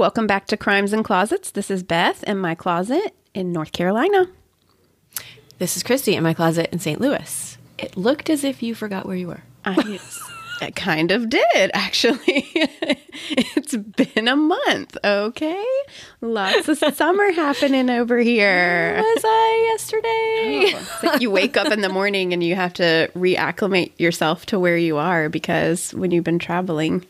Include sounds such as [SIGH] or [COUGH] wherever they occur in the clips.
Welcome back to Crimes and Closets. This is Beth in my closet in North Carolina. This is Christy in my closet in St. Louis. It looked as if you forgot where you were. I, [LAUGHS] I kind of did, actually. [LAUGHS] it's been a month, okay? Lots of summer [LAUGHS] happening over here. Where was I yesterday? Oh, it's like you wake up in the morning and you have to reacclimate yourself to where you are because when you've been traveling.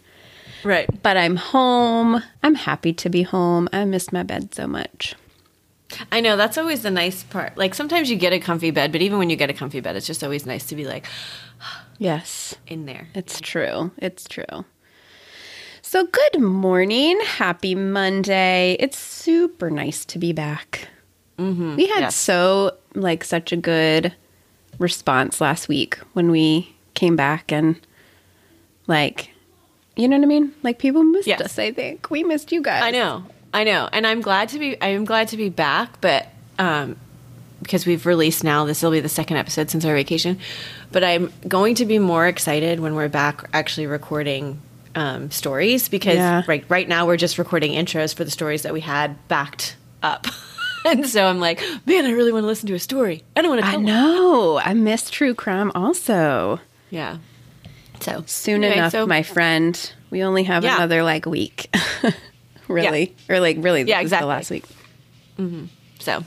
Right. But I'm home. I'm happy to be home. I miss my bed so much. I know that's always the nice part. Like sometimes you get a comfy bed, but even when you get a comfy bed, it's just always nice to be like [SIGHS] Yes, in there. it's true. It's true. So, good morning. Happy Monday. It's super nice to be back. Mm-hmm. We had Yes. so, like, such a good response last week when we came back and, like, you know what I mean? Like, people missed Yes. us, I think. We missed you guys. I know. I know. And I'm glad to be I am glad to be back, but um because we've released now, this will be the second episode since our vacation. But I'm going to be more excited when we're back actually recording um, stories because Yeah. right right now we're just recording intros for the stories that we had backed up. [LAUGHS] and so I'm like, man, I really want to listen to a story. I don't want to I tell one. know. I miss true crime also. Yeah. So Soon anyway, enough, so- my friend. We only have Yeah. another like week. [LAUGHS] really. Or like really this Yeah, is exactly. the last week. So,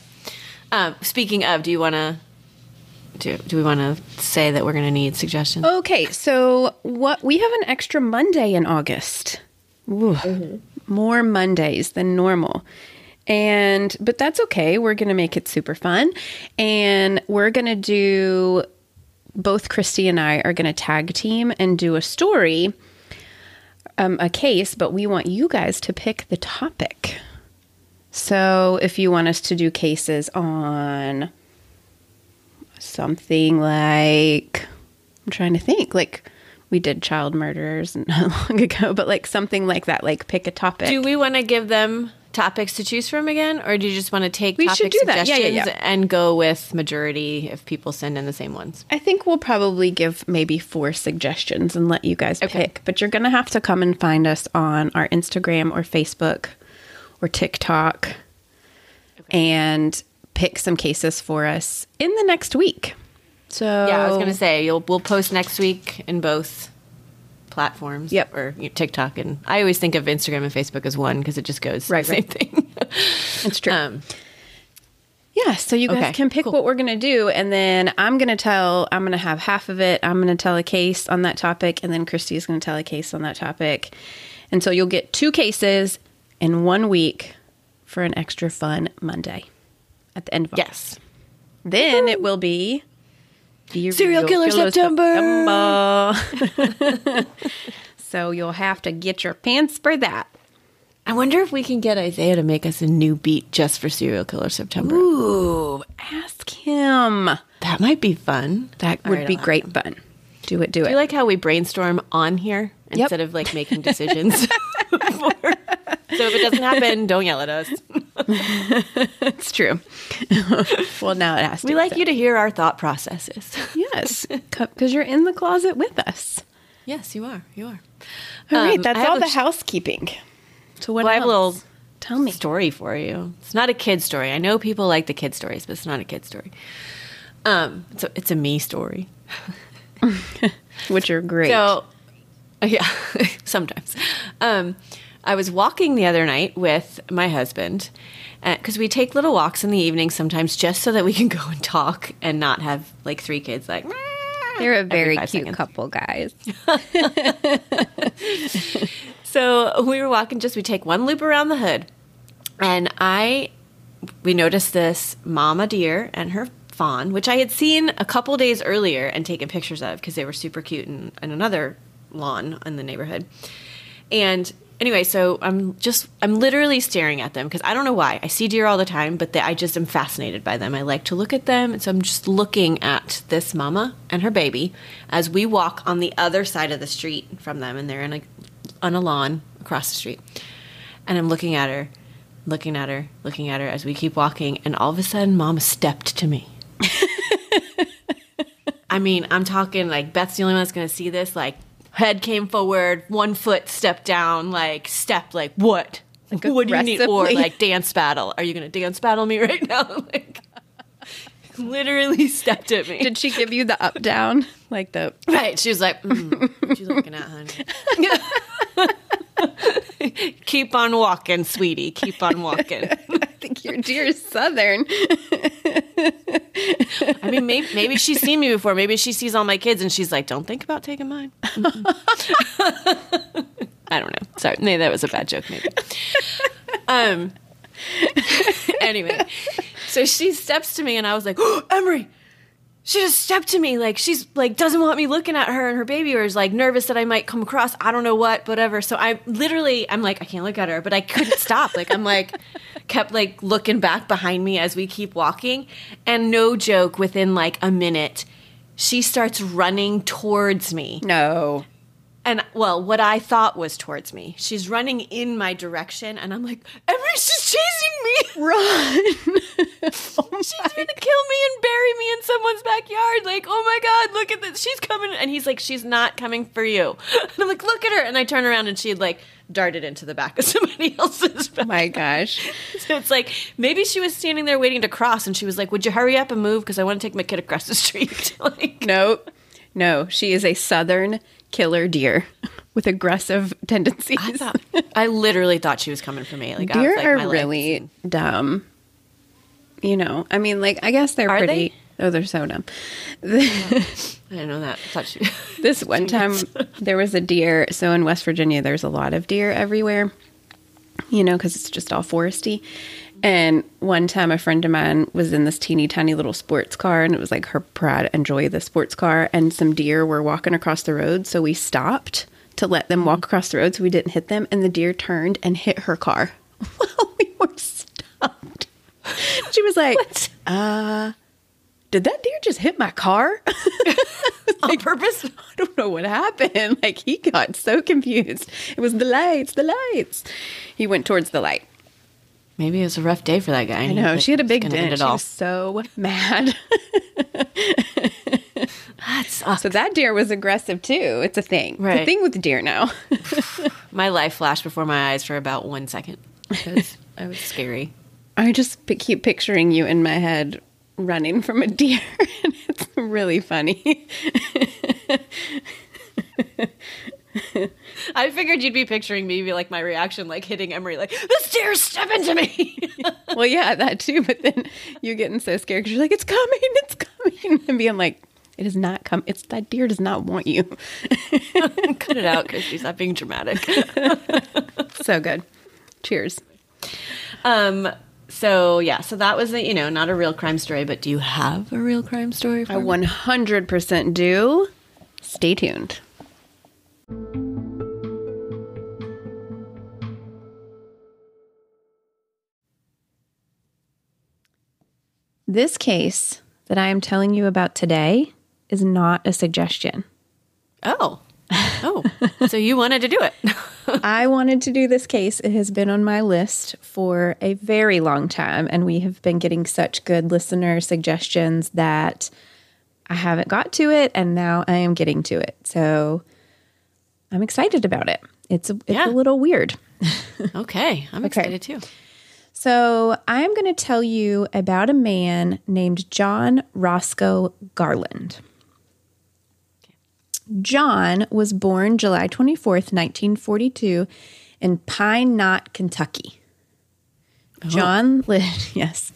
um, speaking of, do you want to do? Do we want to say that we're going to need suggestions? Okay, so what we have an extra Monday in August. Ooh, More Mondays than normal. And but that's okay. We're going to make it super fun. And we're going to do both Christy and I are going to tag team and do a story um, a case, but we want you guys to pick the topic. So if you want us to do cases on something like, I'm trying to think, like we did child murderers not [LAUGHS] long ago, but like something like that, like pick a topic. Do we want to give them topics to choose from again, or do you just want to take We topic should do that. Yeah, yeah, yeah. and go with majority if people send in the same ones? I think we'll probably give maybe four suggestions and let you guys Okay. pick. But you're going to have to come and find us on our Instagram or Facebook or TikTok and pick some cases for us in the next week. So Yeah, I was going to say you'll we'll post next week in both platforms. Yep. or you know, TikTok and I always think of Instagram and Facebook as one because it just goes Right, the same right. thing. it's true. um, Yeah, so you guys Okay, can pick cool. what we're going to do, and then I'm going to tell, I'm going to have half of it. I'm going to tell a case on that topic, and then Christy is going to tell a case on that topic. And so you'll get two cases in one week for an extra fun Monday at the end of yes. Then it will be the Serial Killer September. September. [LAUGHS] so you'll have to get your pants for that. I wonder if we can get Isaiah to make us a new beat just for Serial Killer September. Ooh, ask him. That might be fun. That All would right, be I'll- great fun. Do it, do Do it. you like how we brainstorm on here Yep. instead of like making decisions? [LAUGHS] [LAUGHS] so if it doesn't happen, don't yell at us. [LAUGHS] It's true. [LAUGHS] well, now it has to. We like you to hear our thought processes. [LAUGHS] Yes, because you're in the closet with us. yes, you are. You are. All right, Um, that's I all the sh- housekeeping. So what Well, I have a little Tell me. story for you. It's not a kid story. I know people like the kid stories, but it's not a kid story. Um, it's a, it's a me story. Which are great. So, yeah, sometimes. Um, I was walking the other night with my husband uh, because we take little walks in the evening sometimes just so that we can [LAUGHS] go and talk and not have like three kids like. You're a very cute seconds. couple, guys. [LAUGHS] So we were walking, just we take one loop around the hood, and I we noticed this mama deer and her fawn, which I had seen a couple days earlier and taken pictures of because they were super cute in, in another lawn in the neighborhood. And anyway, so I'm just I'm literally staring at them because I don't know why I see deer all the time, but they, I just am fascinated by them. I like to look at them, and so I'm just looking at this mama and her baby as we walk on the other side of the street from them, and they're in a on a lawn across the street. And I'm looking at her, looking at her, looking at her as we keep walking, and all of a sudden, Mama stepped to me. [LAUGHS] I mean, I'm talking like Beth's the only one that's gonna see this. Like, head came forward, one foot stepped down, like step, like what? Like what do you need? Or like dance battle. Are you to dance battle me right [LAUGHS] now? like, [LAUGHS] literally stepped at me. Did she give you the up down? Like the [LAUGHS] right. She was like, mm, you looking at, honey? [LAUGHS] Keep on walking, sweetie. Keep on walking. I think your dear is southern. I mean, maybe, maybe she's seen me before. Maybe she sees all my kids and she's like, don't think about taking mine. I don't know. Sorry. Maybe that was a bad joke, maybe. Um, anyway, so she steps to me and I was like, oh, Emery, she just stepped to me. Like, she's like, doesn't want me looking at her and her baby or is like nervous that I might come across. I don't know what, whatever. So I literally, I'm like, I can't look at her, but I couldn't stop. Like, I'm like, kept like looking back behind me as we keep walking. And no joke, within like a minute, she starts running towards me. No. And well, what I thought was towards me. She's running in my direction, and I'm like, Emery, she's chasing me. [LAUGHS] Run. [LAUGHS] Oh she's gonna kill me and bury me in someone's backyard. Like, oh my god, look at this. She's coming. And he's like, she's not coming for you. [LAUGHS] And I'm like, look at her. And I turn around and she had like darted into the back of somebody else's back. My gosh. So it's like maybe she was standing there waiting to cross, and she was like, "Would you hurry up and move? Because I want to take my kid across the street." like, Nope. No, she is a southern killer deer with aggressive [LAUGHS] tendencies. I thought I literally thought she was coming for me. Like, Deer was like, are really dumb. You know, I mean, like, I guess they're Are pretty. they? Oh, they're so dumb. [LAUGHS] I didn't know that. I thought she. [LAUGHS] this one time, there was a deer. So in West Virginia, there's a lot of deer everywhere, you know, because it's just all foresty. And one time, a friend of mine was in this teeny tiny little sports car, and it was like her pride and joy, the sports car. And some deer were walking across the road. So we stopped to let them walk across the road so we didn't hit them. And the deer turned and hit her car [LAUGHS] while we were stopped. She was like, uh, did that deer just hit my car? [LAUGHS] on purpose. I don't know what happened. [LAUGHS] Like he got so confused. It was the lights, the lights. He went towards the light. Maybe it was a rough day for that guy. I know she had a big dent. it She all. was so mad. [LAUGHS] That sucks. so that deer was aggressive too. It's a thing. It's a Right. thing with deer now. [LAUGHS] my life flashed before my eyes for about one second. Because I was scary. I just p- keep picturing you in my head running from a deer, [LAUGHS] and it's really funny. [LAUGHS] I figured you'd be picturing me, be like my reaction, like hitting Emery, like this deer's stepping to me. [LAUGHS] well, yeah, that too. But then you getting so scared because you're like, "It's coming, it's coming," [LAUGHS] and being like, "It is not come. It's that deer does not want you." Cut it out, because she's not being dramatic. so good. Cheers. Um. So yeah. So that was a, you know not a real crime story, but do you have a real crime story? For I 100% do. Stay tuned. This case that I am telling you about today is not a suggestion. Oh. Oh. so you wanted to do it? [LAUGHS] I wanted to do this case. It has been on my list for a very long time, and we have been getting such good listener suggestions that I haven't got to it, and now I am getting to it. So I'm excited about it. It's a, it's Yeah. a little weird. [LAUGHS] okay. I'm excited too. So I'm going to tell you about a man named John Roscoe Garland. John was born July 24th, 1942, in Pine Knot, Kentucky. Oh. John lived, [LAUGHS] yes.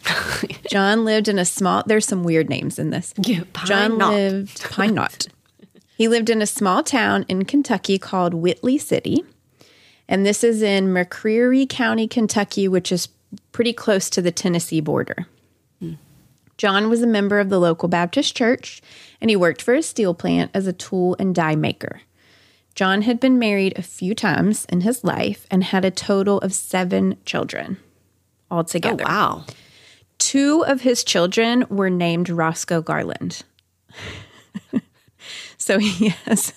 John lived in a small, there's some weird names in this. Yeah, Pine John Knot. lived, Pine Knot. he lived in a small town in Kentucky called Whitley City. And this is in McCreary County, Kentucky, which is pretty close to the Tennessee border. John was a member of the local Baptist church and he worked for a steel plant as a tool and die maker. John had been married a few times in his life and had a total of seven children Oh altogether. wow. Two of his children were named Roscoe Garland. [LAUGHS] so he [LAUGHS] has,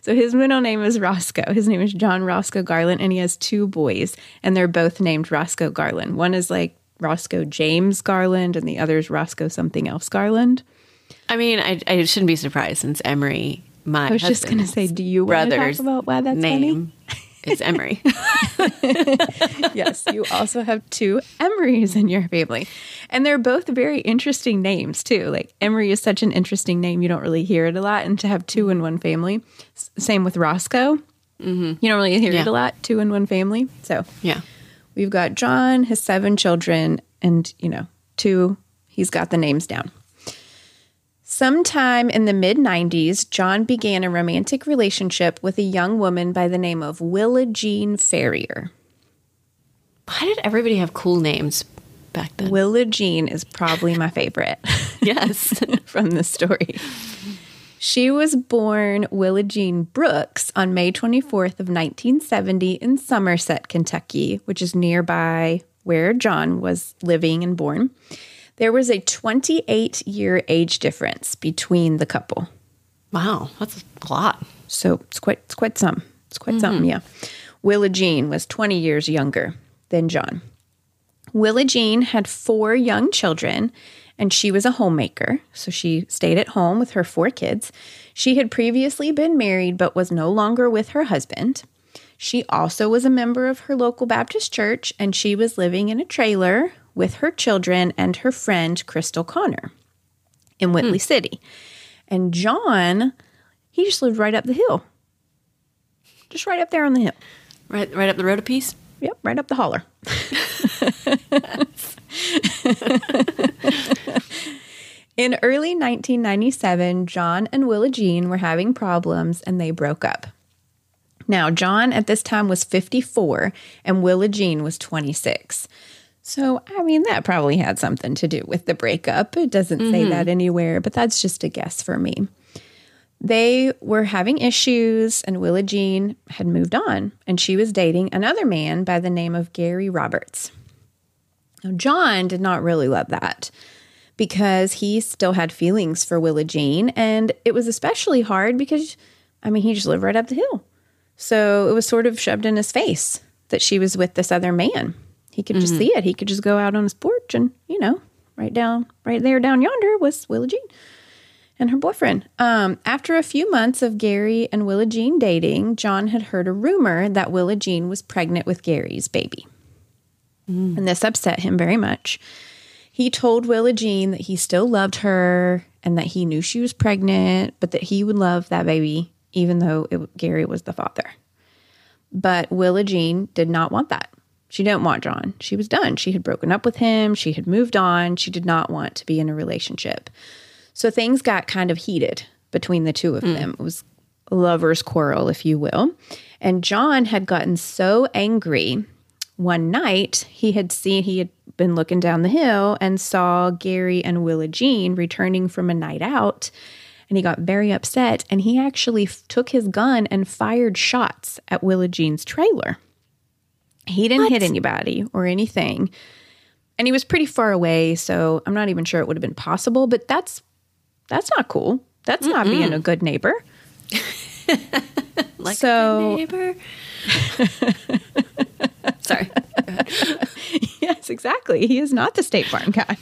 so his middle name is Roscoe. His name is John Roscoe Garland, and he has two boys, and they're both named Roscoe Garland. One is like Roscoe James Garland, and the other is Roscoe something else Garland. I mean, I, I shouldn't be surprised since Emery, my I was just going to say, do you want to talk brother's about why that's name [LAUGHS] is Emery. [LAUGHS] yes, you also have two Emerys in your family. And they're both very interesting names, too. Like Emery is such an interesting name. You don't really hear it a lot. And to have two in one family, S- same with Roscoe. Mm-hmm. You don't really hear Yeah. it a lot, two in one family. So Yeah. we've got John, his seven children, and, you know, two, he's got the names down. Sometime in the mid 90s, John began a romantic relationship with a young woman by the name of Willa Jean Ferrier. Why did everybody have cool names back then? Willa Jean is probably my favorite [LAUGHS] yes. [LAUGHS] from the story. She was born Willa Jean Brooks on May 24th of 1970 in Somerset, Kentucky, which is nearby where John was living and born. There was a 28 year age difference between the couple. wow, that's a lot. So it's quite it's quite some. It's quite something, mm-hmm. yeah. Willa Jean was 20 years younger than John. Willa Jean had four young children and she was a homemaker, so she stayed at home with her four kids. She had previously been married but was no longer with her husband. She also was a member of her local Baptist church and she was living in a trailer with her children and her friend Crystal Connor in Whitley hmm. City. And John, he just lived right up the hill. Just right up there on the hill. Right, right up the road a piece. Yep, right up the holler. [LAUGHS] In early 1997, John and Willa Jean were having problems and they broke up. Now, John at this time was 54 and Willa Jean was 26. So, I mean, that probably had something to do with the breakup. It doesn't say mm-hmm. that anywhere, but that's just a guess for me. They were having issues, and Willa Jean had moved on, and she was dating another man by the name of Gary Roberts. Now, John did not really love that because he still had feelings for Willa Jean, and it was especially hard because, I mean, he just lived right up the hill. So it was sort of shoved in his face that she was with this other man. He could just see it. He could just go out on his porch and, you know, right down, right there down yonder was Willa Jean and her boyfriend. Um, after a few months of Gary and Willa Jean dating, John had heard a rumor that Willa Jean was pregnant with Gary's baby. And this upset him very much. He told Willa Jean that he still loved her and that he knew she was pregnant, but that he would love that baby even though it, Gary was the father. But Willa Jean did not want that. She didn't want John. She was done. She had broken up with him. She had moved on. She did not want to be in a relationship. So things got kind of heated between the two of mm. them. It was a lover's quarrel, if you will. And John had gotten so angry one night, he had seen, he had been looking down the hill and saw Gary and Willa Jean returning from a night out. And he got very upset and he actually f- took his gun and fired shots at Willa Jean's trailer. He didn't hit anybody or anything. And he was pretty far away, so I'm not even sure it would have been possible, but that's that's not cool. That's not being a good neighbor. [LAUGHS] Like So- a neighbor. [LAUGHS] Sorry. yes, exactly. He is not the State Farm guy.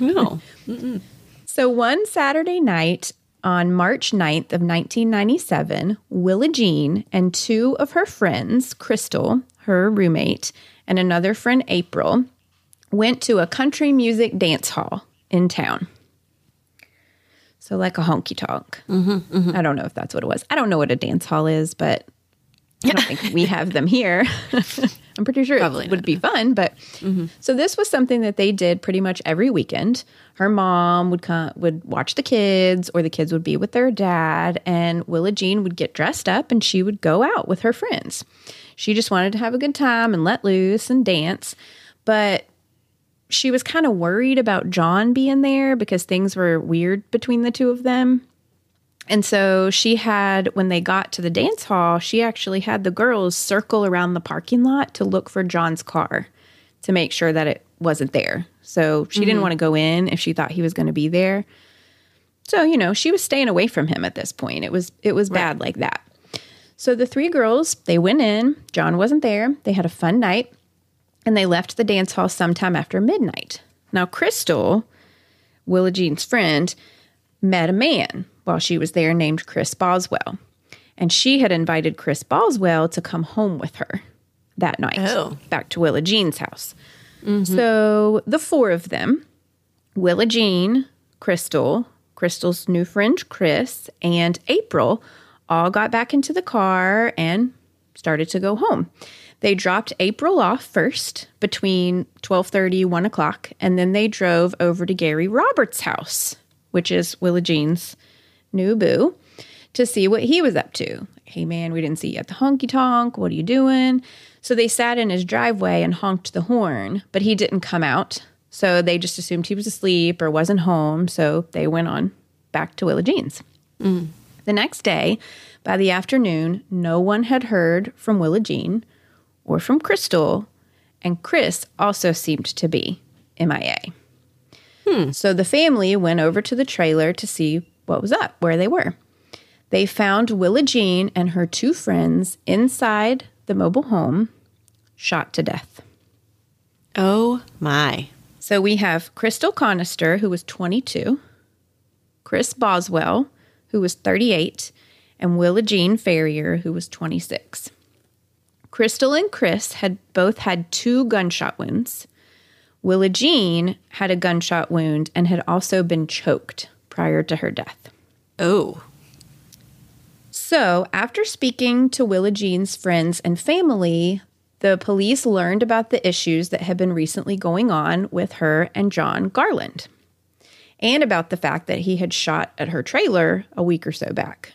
No. [LAUGHS] So one Saturday night on March 9th of 1997, Willa Jean and two of her friends, Crystal, her roommate, and another friend, April, went to a country music dance hall in town. So like a honky tonk. Mm-hmm, mm-hmm. I don't know if that's what it was. I don't know what a dance hall is, but I don't think we have them here. [LAUGHS] I'm pretty sure Probably it would not. be fun, but mm-hmm. so this was something that they did pretty much every weekend. Her mom would come would watch the kids or the kids would be with their dad and Willa Jean would get dressed up and she would go out with her friends. She just wanted to have a good time and let loose and dance, but she was kind of worried about John being there because things were weird between the two of them. And so she had, when they got to the dance hall, she actually had the girls circle around the parking lot to look for John's car to make sure that it wasn't there. So she didn't mm-hmm. want to go in if she thought he was going to be there. So, you know, she was staying away from him at this point. It was it was bad like that. So the three girls, they went in. John wasn't there. They had a fun night and they left the dance hall sometime after midnight. Now, Crystal, Willa Jean's friend, met a man while she was there named Chris Boswell. And she had invited Chris Boswell to come home with her. that night Oh. back to Willa Jean's house. So the four of them, Willa Jean, Crystal, Crystal's new friend Chris, and April all got back into the car and started to go home. They dropped April off first between 12:30 1 o'clock, and then they drove over to Gary Roberts' house, which is Willa Jean's new boo, to see what he was up to. Hey man, we didn't see you at the honky tonk. What are you doing? So they sat in his driveway and honked the horn, but he didn't come out. So they just assumed he was asleep or wasn't home. So they went on back to Willa Jean's. Mm. The next day, by the afternoon, no one had heard from Willa Jean or from Crystal, and Chris also seemed to be MIA. Hmm. So the family went over to the trailer to see what was up, where they were. They found Willa Jean and her two friends inside the mobile home, shot to death. Oh my. So we have Crystal Conister, who was 22, Chris Boswell, who was 38, and Willa Jean Ferrier, who was 26. Crystal and Chris had both had two gunshot wounds. Willa Jean had a gunshot wound and had also been choked prior to her death. Oh. So, after speaking to Willa Jean's friends and family, the police learned about the issues that had been recently going on with her and John Garland, and about the fact that he had shot at her trailer a week or so back.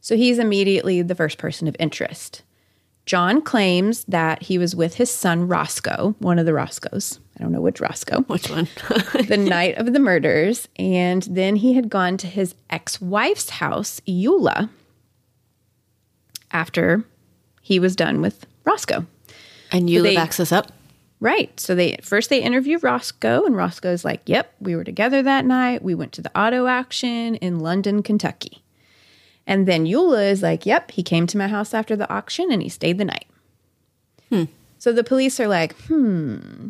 So, he's immediately the first person of interest. John claims that he was with his son Roscoe, one of the Roscoes. I don't know which Roscoe Which one? [LAUGHS] the night of the murders, and then he had gone to his ex wife's house, Eula, after he was done with Roscoe. and you they- backs us up? Right. So they first they interview Roscoe, and Roscoe's like, "Yep, we were together that night. We went to the auto auction in London, Kentucky." And then Eula is like, "Yep, he came to my house after the auction and he stayed the night." So the police are like, "Hmm."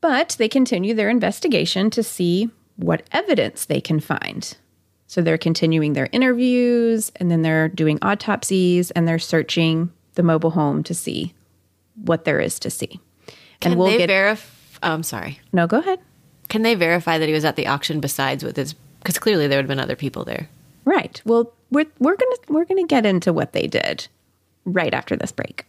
But they continue their investigation to see what evidence they can find. So they're continuing their interviews, and then they're doing autopsies, and they're searching the mobile home to see what there is to see. Can and we'll they get verify? Oh, I'm sorry. no. Go ahead. Can they verify that he was at the auction besides with his? Because clearly there would have been other people there. Right. Well, we're we're gonna we're gonna get into what they did right after this break.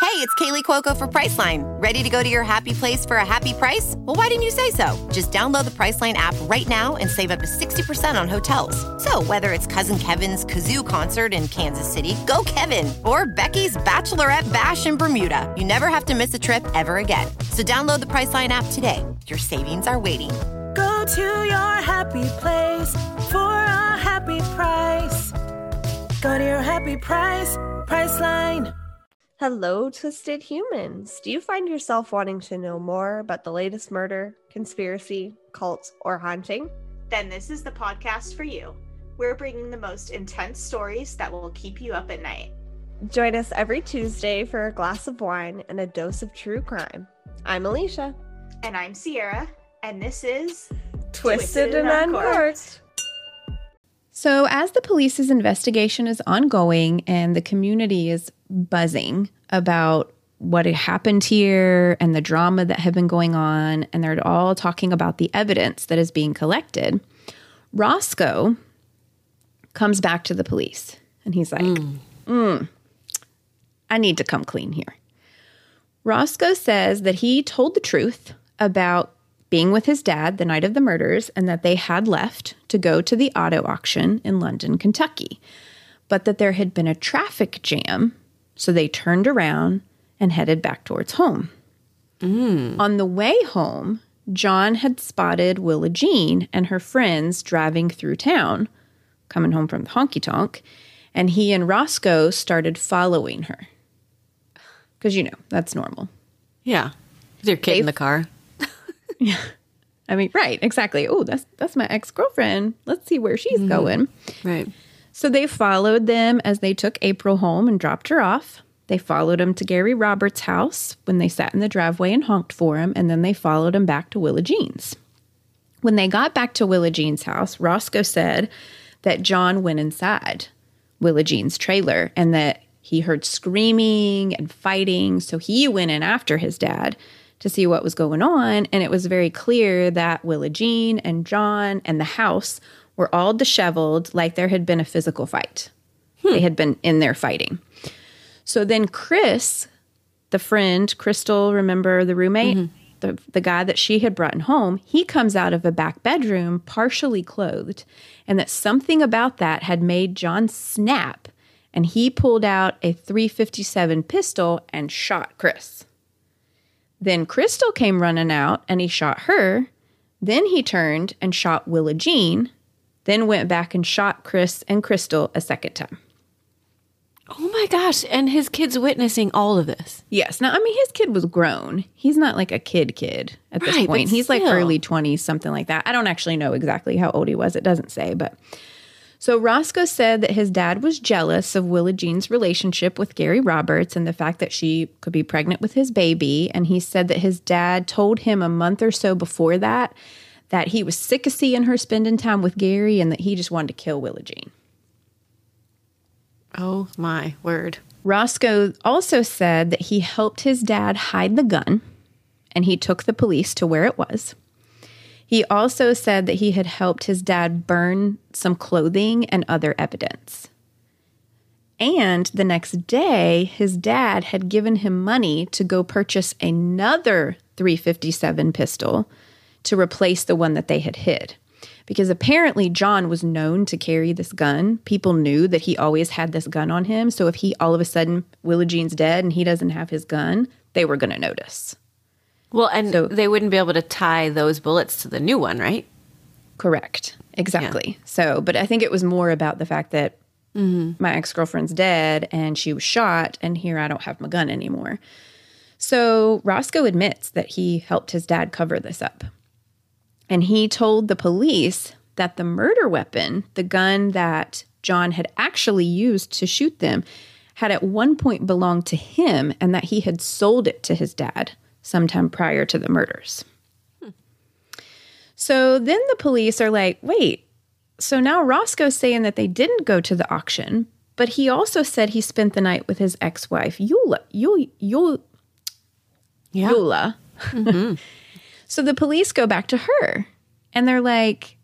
Hey, it's Kaley Cuoco for Priceline. Ready to go to your happy place for a happy price? Well, why didn't you say so? Just download the Priceline app right now and save up to 60% on hotels. So, whether it's Cousin Kevin's Kazoo concert in Kansas City, go Kevin, or Becky's Bachelorette Bash in Bermuda, you never have to miss a trip ever again. So, download the Priceline app today. Your savings are waiting. Go to your happy place for a happy price. Go to your happy price, Priceline. Hello, twisted humans. Do you find yourself wanting to know more about the latest murder, conspiracy, cult, or haunting? then this is the podcast for you. We're bringing the most intense stories that will keep you up at night. Join us every Tuesday for a glass of wine and a dose of true crime. I'm Alicia. And I'm Sierra, and this is Twisted, and and Uncorked. So, as the police's investigation is ongoing and the community is buzzing about what had happened here and the drama that had been going on, and they're all talking about the evidence that is being collected, Roscoe comes back to the police and he's like, "Mm, I need to come clean here. Roscoe says that he told the truth about being with his dad the night of the murders and that they had left to go to the auto auction in London, Kentucky, but that there had been a traffic jam, so they turned around and headed back towards home. Mm. On the way home, John had spotted Willa Jean and her friends driving through town, coming home from the honky tonk, and he and Roscoe started following her. Because, you know, that's normal. Yeah. Is your kid in the car? [LAUGHS] I mean, right, exactly. Oh, that's that's my ex-girlfriend. Let's see where she's mm-hmm. going. Right. So they followed them as they took April home and dropped her off. They followed him to Gary Roberts' house when they sat in the driveway and honked for him, and then they followed him back to Willa Jean's. When they got back to Willa Jean's house, Roscoe said that John went inside Willa Jean's trailer and that He heard screaming and fighting, so he went in after his dad to see what was going on. And it was very clear that Willa Jean and John and the house were all disheveled, like there had been a physical fight. They hmm. had been in there fighting. So then Chris, the friend, Crystal, remember the roommate, mm-hmm. the, the guy that she had brought home, he comes out of a back bedroom partially clothed. And that something about that had made John snap. And he pulled out a 357 pistol and shot Chris. Then Crystal came running out and he shot her. Then he turned and shot Willa Jean, then went back and shot Chris and Crystal a second time. Oh my gosh. And his kid's witnessing all of this. Yes. Now, I mean, his kid was grown. He's not like a kid kid at this Right, point. He's like early 20s, something like that. I don't actually know exactly how old he was. It doesn't say, but. So Roscoe said that his dad was jealous of Willa Jean's relationship with Gary Roberts and the fact that she could be pregnant with his baby. And he said that his dad told him a month or so before that that he was sick of seeing her spending time with Gary and that he just wanted to kill Willa Jean. Oh my word. Roscoe also said that he helped his dad hide the gun and he took the police to where it was. He also said that he had helped his dad burn some clothing and other evidence. And the next day, his dad had given him money to go purchase another 357 pistol to replace the one that they had hid. Because apparently, John was known to carry this gun. People knew that he always had this gun on him. So if he all of a sudden, Willa Jean's dead and he doesn't have his gun, they were going to notice. Well, and So- they wouldn't be able to tie those bullets to the new one, right? Correct. Exactly. So, but I think it was more about the fact that mm-hmm. my ex girlfriend's dead and she was shot, and here I don't have my gun anymore. So, Roscoe admits that he helped his dad cover this up. And he told the police that the murder weapon, the gun that John had actually used to shoot them, had at one point belonged to him and that he had sold it to his dad sometime prior to the murders. So then the police are like, wait, so now Roscoe's saying that they didn't go to the auction, but he also said he spent the night with his ex wife, Eula. Eula, Eula, Yeah. Eula. Mm-hmm. [LAUGHS] so the police go back to her and they're like,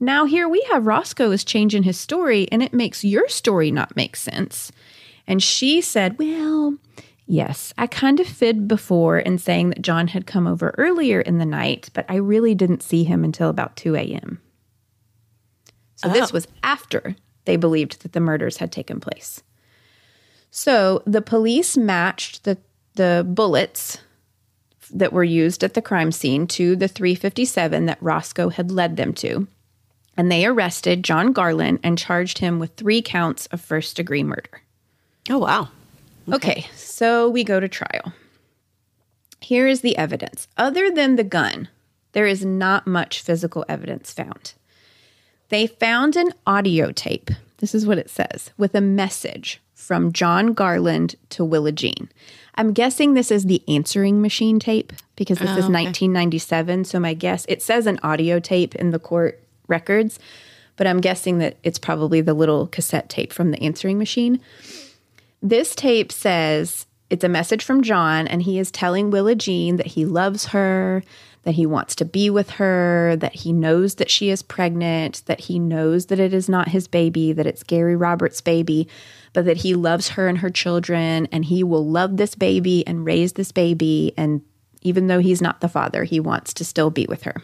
now here we have Roscoe is changing his story and it makes your story not make sense. And she said, well, yes, I kind of fibbed before in saying that John had come over earlier in the night, but I really didn't see him until about 2 a.m. So this oh. was after they believed that the murders had taken place. So the police matched the, the bullets that were used at the crime scene to the 357 that Roscoe had led them to. And they arrested John Garland and charged him with three counts of first degree murder. Oh, wow. Okay. so we go to trial. Here is the evidence. Other than the gun, there is not much physical evidence found. They found an audio tape. This is what it says with a message from John Garland to Willa Jean. I'm guessing this is the answering machine tape because this is 1997. So my guess, it says an audio tape in the court records, but I'm guessing that it's probably the little cassette tape from the answering machine. This tape says it's a message from John, and he is telling Willa Jean that he loves her, that he wants to be with her, that he knows that she is pregnant, that he knows that it is not his baby, that it's Gary Roberts' baby, but that he loves her and her children, and he will love this baby and raise this baby. And even though he's not the father, he wants to still be with her.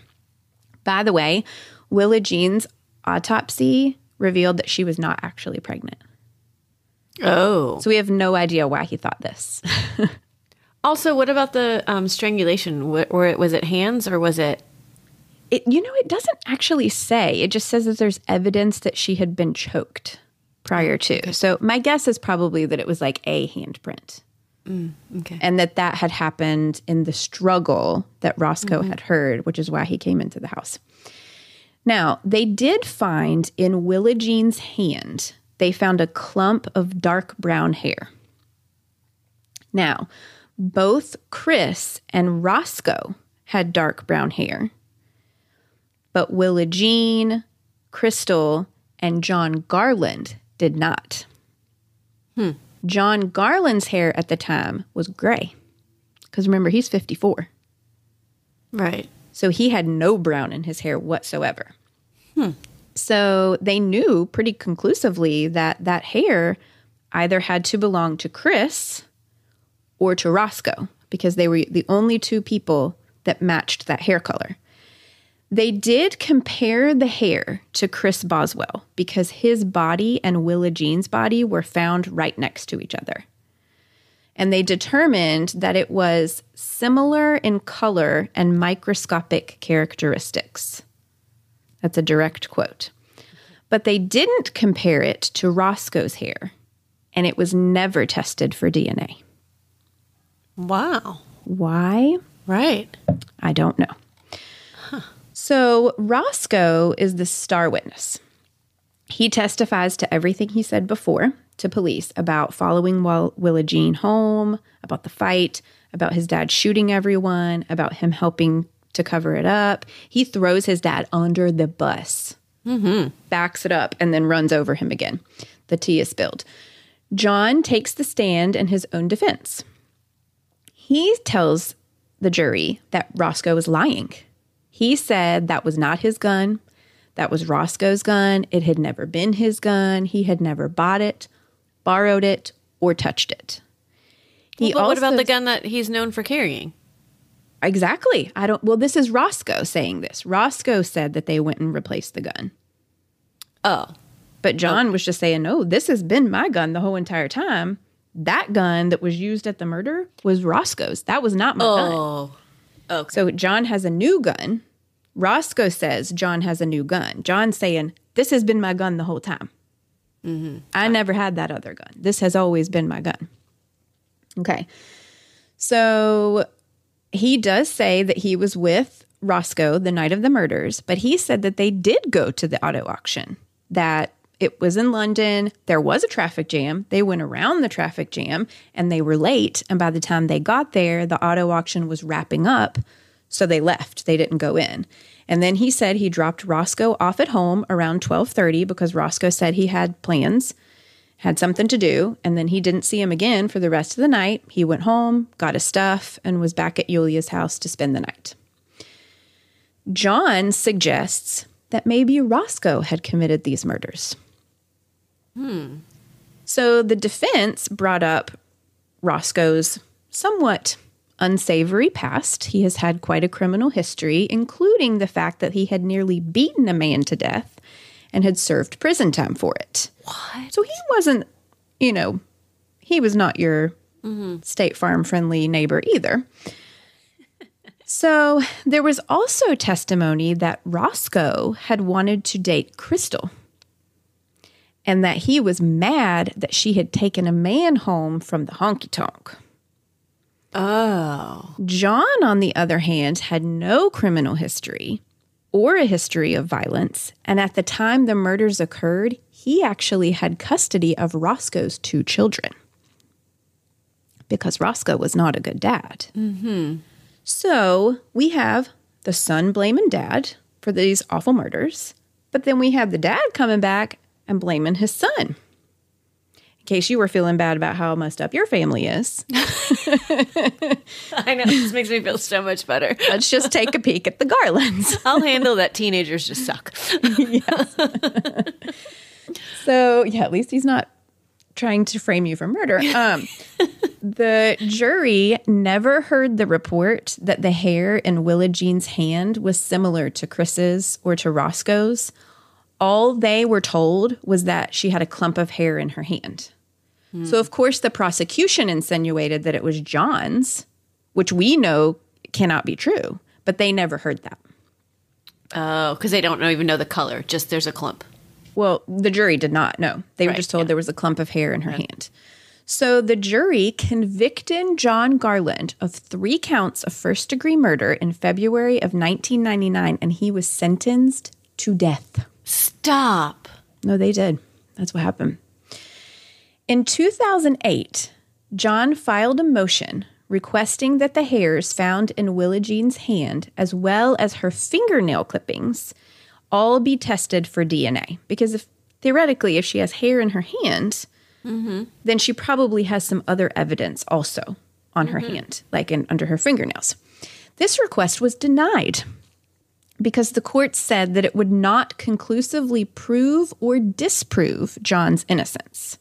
By the way, Willa Jean's autopsy revealed that she was not actually pregnant. Oh. So we have no idea why he thought this. [LAUGHS] Also, what about the um, strangulation? Wh- it, was it hands or was it? It, you know, it doesn't actually say. It just says that there's evidence that she had been choked prior to. So my guess is probably that it was like a handprint. Okay. And that that had happened in the struggle that Roscoe had heard, which is why he came into the house. Now, they did find in Willa Jean's hand, they found a clump of dark brown hair. Now, both Chris and Roscoe had dark brown hair, but Willa Jean, Crystal, and John Garland did not. Hmm. John Garland's hair at the time was gray. Because remember, he's 54. Right. So he had no brown in his hair whatsoever. Hmm. So they knew pretty conclusively that that hair either had to belong to Chris or to Roscoe because they were the only two people that matched that hair color. They did compare the hair to Chris Boswell because his body and Willa Jean's body were found right next to each other. And they determined that it was similar in color and microscopic characteristics. That's a direct quote. But they didn't compare it to Roscoe's hair, and it was never tested for DNA. Wow. Why? Right. I don't know. So Roscoe is the star witness. He testifies to everything he said before to police about following Will- Willa Jean home, about the fight, about his dad shooting everyone, about him helping to cover it up. He throws his dad under the bus, mm-hmm. backs it up, and then runs over him again. The tea is spilled. John takes the stand in his own defense. He tells the jury that Roscoe was lying. He said that was not his gun. That was Roscoe's gun. It had never been his gun. He had never bought it, borrowed it, or touched it. He but what about the gun that he's known for carrying? Exactly. I don't. Well, this is Roscoe saying this. Roscoe said that they went and replaced the gun. Oh. But John oh. was just saying, no, this has been my gun the whole entire time. That gun that was used at the murder was Roscoe's. That was not my oh. gun. Oh. Okay. So John has a new gun. Roscoe says John has a new gun. John's saying, this has been my gun the whole time. Mm-hmm. I never had that other gun. This has always been my gun. Okay. So he does say that he was with Roscoe the night of the murders, but he said that they did go to the auto auction, that it was in London. There was a traffic jam. They went around the traffic jam and they were late. And by the time they got there, the auto auction was wrapping up. So they left. They didn't go in. And then he said he dropped Roscoe off at home around 12:30 because Roscoe said he had plans had something to do, and then he didn't see him again for the rest of the night. He went home, got his stuff, and was back at Eula's house to spend the night. John suggests that maybe Roscoe had committed these murders. Hmm. So the defense brought up Roscoe's somewhat unsavory past. He has had quite a criminal history, including the fact that he had nearly beaten a man to death and had served prison time for it. What? So he wasn't, you know, he was not your State Farm friendly neighbor either. [LAUGHS] so there was also testimony that Roscoe had wanted to date Crystal and that he was mad that she had taken a man home from the honky tonk. Oh. John, on the other hand, had no criminal history or a history of violence. And at the time the murders occurred, he actually had custody of Roscoe's two children because Roscoe was not a good dad. Mm-hmm. So we have the son blaming dad for these awful murders, but then we have the dad coming back and blaming his son. In case you were feeling bad about how messed up your family is, [LAUGHS] I know. This makes me feel so much better. let's just take a peek at the Garlands. [LAUGHS] I'll handle that teenagers just suck. [LAUGHS] So yeah, at least he's not trying to frame you for murder. Um, the jury never heard the report that the hair in Willa Jean's hand was similar to Chris's or to Roscoe's. All they were told was that she had a clump of hair in her hand. So of course the prosecution insinuated that it was John's, which we know cannot be true, but they never heard that. Oh, because they don't even know the color. Just there's a clump. Well, the jury did not know. They were just told yeah. there was a clump of hair in her hand. So the jury convicted John Garland of three counts of first degree murder in February of 1999, and he was sentenced to death. Stop. No, they did. That's what happened. In 2008, John filed a motion requesting that the hairs found in Willa Jean's hand, as well as her fingernail clippings, all be tested for DNA. Because if theoretically, if she has hair in her hand, mm-hmm. then she probably has some other evidence also on her mm-hmm. hand, like in, under her fingernails. This request was denied because the court said that it would not conclusively prove or disprove John's innocence.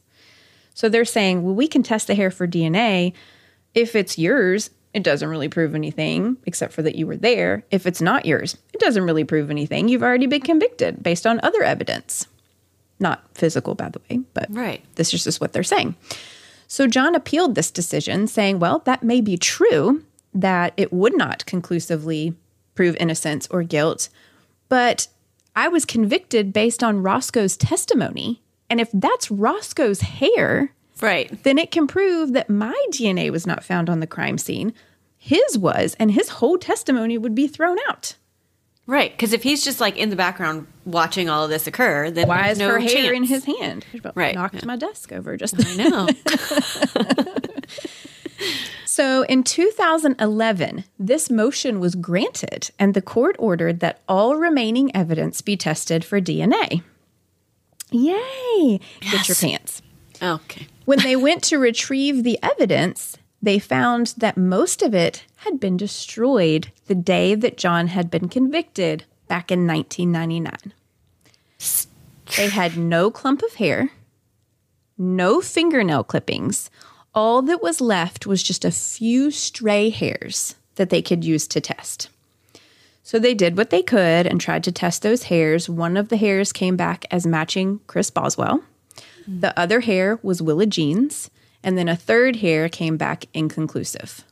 So they're saying, well, we can test the hair for DNA. If it's yours, it doesn't really prove anything except for that you were there. If it's not yours, it doesn't really prove anything. You've already been convicted based on other evidence. Not physical, by the way, but Right. this is just what they're saying. So John appealed this decision, saying, well, that may be true, that it would not conclusively prove innocence or guilt, but I was convicted based on Roscoe's testimony. And if that's Roscoe's hair, Right. then it can prove that my DNA was not found on the crime scene. His was, and his whole testimony would be thrown out. Right. Because if he's just like in the background watching all of this occur, then Why is no her hair in his hand? Right, Knocked yeah. my desk over just I know. [LAUGHS] [LAUGHS] So in 2011, this motion was granted, and the court ordered that all remaining evidence be tested for DNA. Yay! Get your pants. okay. When they went to retrieve the evidence, they found that most of it had been destroyed the day that John had been convicted back in 1999. They had no clump of hair, no fingernail clippings. All that was left was just a few stray hairs that they could use to test. So they did what they could and tried to test those hairs. One of the hairs came back as matching Chris Boswell. The other hair was Willa Jean's, and then a third hair came back inconclusive.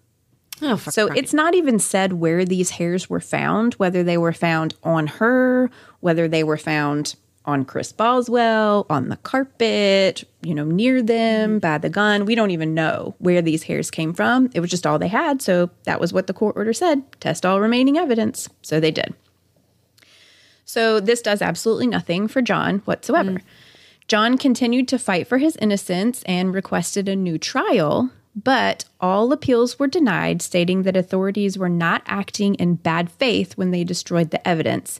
Oh, So crying- it's not even said where these hairs were found, whether they were found on her, whether they were found on Chris Boswell, on the carpet, you know, near them, mm-hmm. by the gun. We don't even know where these hairs came from. It was just all they had. So that was what the court order said test all remaining evidence. So they did. So this does absolutely nothing for John whatsoever. Mm-hmm. John continued to fight for his innocence and requested a new trial, but all appeals were denied, stating that authorities were not acting in bad faith when they destroyed the evidence.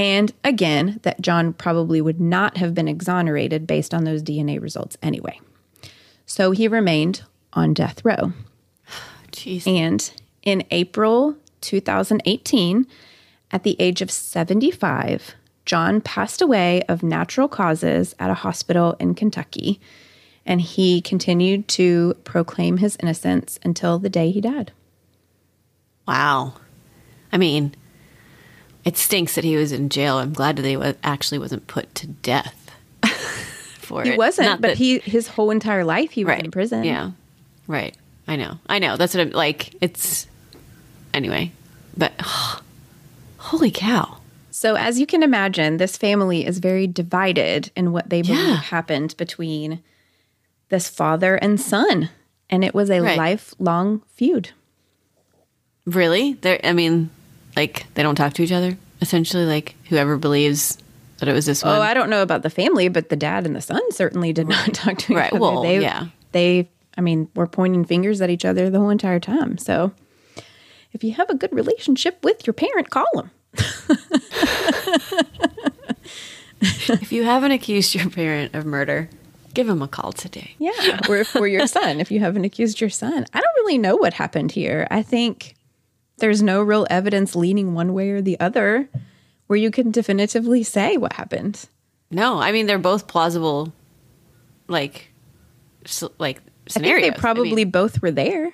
And again, that John probably would not have been exonerated based on those DNA results anyway. So he remained on death row. [SIGHS] Jeez. And in April 2018, at the age of 75, John passed away of natural causes at a hospital in Kentucky. And he continued to proclaim his innocence until the day he died. Wow. I mean, it stinks that he was in jail. I'm glad that he wa- actually wasn't put to death [LAUGHS] for He it. He wasn't, Not but that- he his whole entire life he was right in prison. Yeah, right. I know. I know. That's what I'm like. It's anyway, but [SIGHS] holy cow. So, as you can imagine, this family is very divided in what they believe Yeah. happened between this father and son. And it was a Right. lifelong feud. Really? There I mean, like they don't talk to each other. Essentially, like whoever believes that it was this oh, one. Oh, I don't know about the family, but the dad and the son certainly did not talk to each Right, other. well, they, yeah. They, I mean, were pointing fingers at each other the whole entire time. So, if you have a good relationship with your parent, call them. [LAUGHS] if you haven't accused your parent of murder, give him a call today. Yeah, or for your son, if you haven't accused your son. I don't really know what happened here. I think there's no real evidence leaning one way or the other where you can definitively say what happened. No, I mean they're both plausible, like, like I think they probably mean, both were there.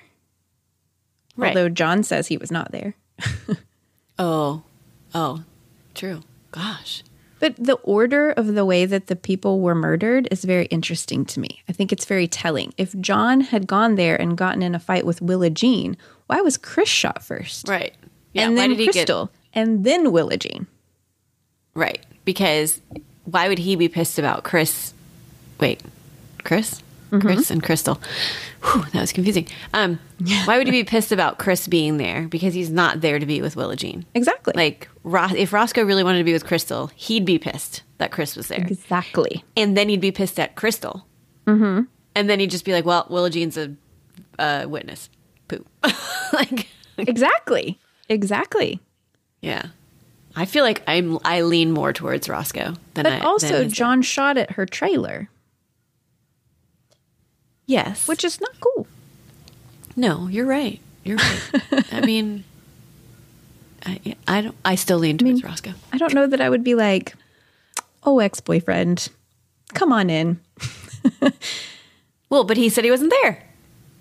right. Although John says he was not there. [LAUGHS] oh, oh, true. Gosh. But the order of the way that the people were murdered is very interesting to me. I think it's very telling. If John had gone there and gotten in a fight with Willa Jean, why was Chris shot first? Right. Yeah. and why then did he get Crystal, and then Willa Jean. right? Because why would he be pissed about Chris? Wait, Chris, Mm-hmm. Chris, and Crystal. Whew, that was confusing. Um, [LAUGHS] why would he be pissed about Chris being there? Because he's not there to be with Willa Jean. Exactly. Like Ros- if Roscoe really wanted to be with Crystal, he'd be pissed that Chris was there. exactly. and then he'd be pissed at Crystal. Mm-hmm. And then he'd just be like, "Well, Willa Jean's a uh, witness." Poo. [LAUGHS] like, Exactly. Exactly. yeah. I feel like I'm. I lean more towards Roscoe than But I. also, than his dad. John shot at her trailer. Yes. which is not cool. no, you're right. You're right. [LAUGHS] I mean, I, I don't. I still lean towards Roscoe. I don't know that I would be like, oh, ex boyfriend, come on in. Well, but he said he wasn't there.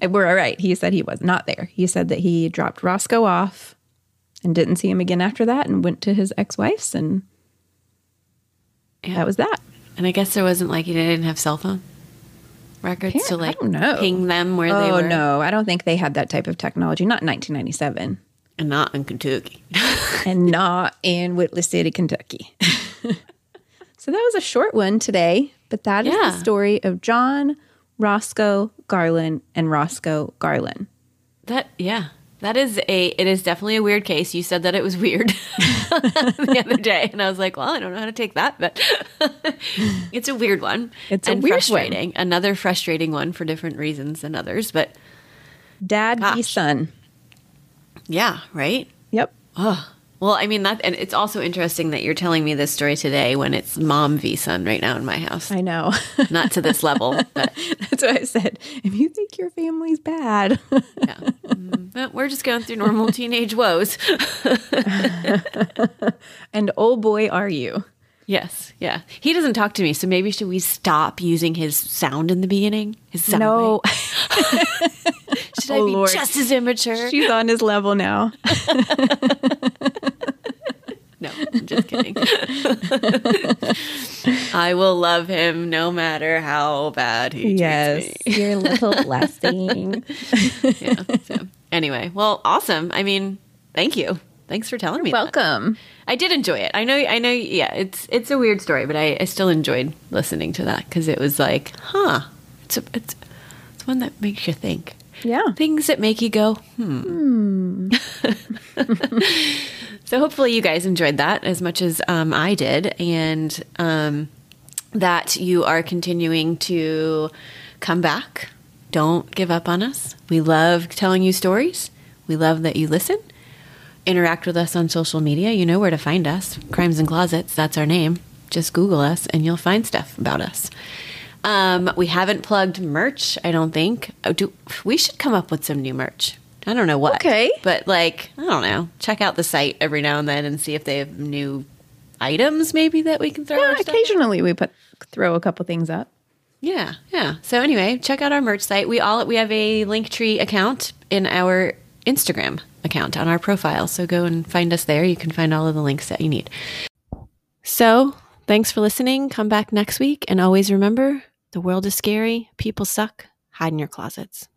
We're all right. He said he was not there. He said that he dropped Roscoe off and didn't see him again after that and went to his ex wife's, and Yeah. that was that. And I guess there wasn't like he didn't have cell phone records to Apparent- I like don't know. ping them where they oh, were. Oh, no. I don't think they had that type of technology. Not 1997 and not in Kentucky. [LAUGHS] and not in Whitley City, Kentucky. [LAUGHS] so that was a short one today, but that is Yeah. the story of John, Roscoe Garland, and Roscoe Garland. that yeah, that is a. It is definitely a weird case. You said that it was weird [LAUGHS] the other day, and I was like, well, I don't know how to take that, but it's a weird one. It's a and weird one. frustrating. Another frustrating one for different reasons than others, but Dad v. Son. Yeah, right. Yep. Well, I mean that, and it's also interesting that you're telling me this story today when it's mom v son right now in my house. I know. [LAUGHS] Not to this level, [LAUGHS] but That's what I said. If you think your family's bad, yeah. Mm, we're just going through normal teenage woes. [LAUGHS] and oh boy, are you. Yes, yeah. He doesn't talk to me, so maybe should we stop using his sound in the beginning? His sound No, [LAUGHS] should oh, I Oh, be Lord. just as immature? she's on his level now. [LAUGHS] No, I'm just kidding. [LAUGHS] I will love him no matter how bad he treats yes, me. your little blessing. yeah. So anyway, well, awesome. I mean, thank you. Thanks for telling me. that. I did enjoy it. I know. I know. Yeah, it's it's a weird story, but I, I still enjoyed listening to that because it was like, huh. It's a, it's it's one that makes you think. Yeah. Things that make you go, hmm. [LAUGHS] so hopefully you guys enjoyed that as much as um, I did, and um, that you are continuing to come back. Don't give up on us. We love telling you stories. We love that you listen. Interact with us on social media. You know where to find us. Crimes and Closets, that's our name. Just Google us and you'll find stuff about us. Um, we haven't plugged merch, I don't think. Oh, do we should come up with some new merch. I don't know what. Okay. But like, I don't know. Check out the site every now and then and see if they have new items maybe that we can throw Yeah, occasionally we put throw a couple things up. yeah, yeah. So anyway, check out our merch site. We all we have a Linktree account in our Instagram account on our profile. So go and find us there. You can find all of the links that you need. So thanks for listening. Come back next week and always remember the world is scary, people suck, hide in your closets.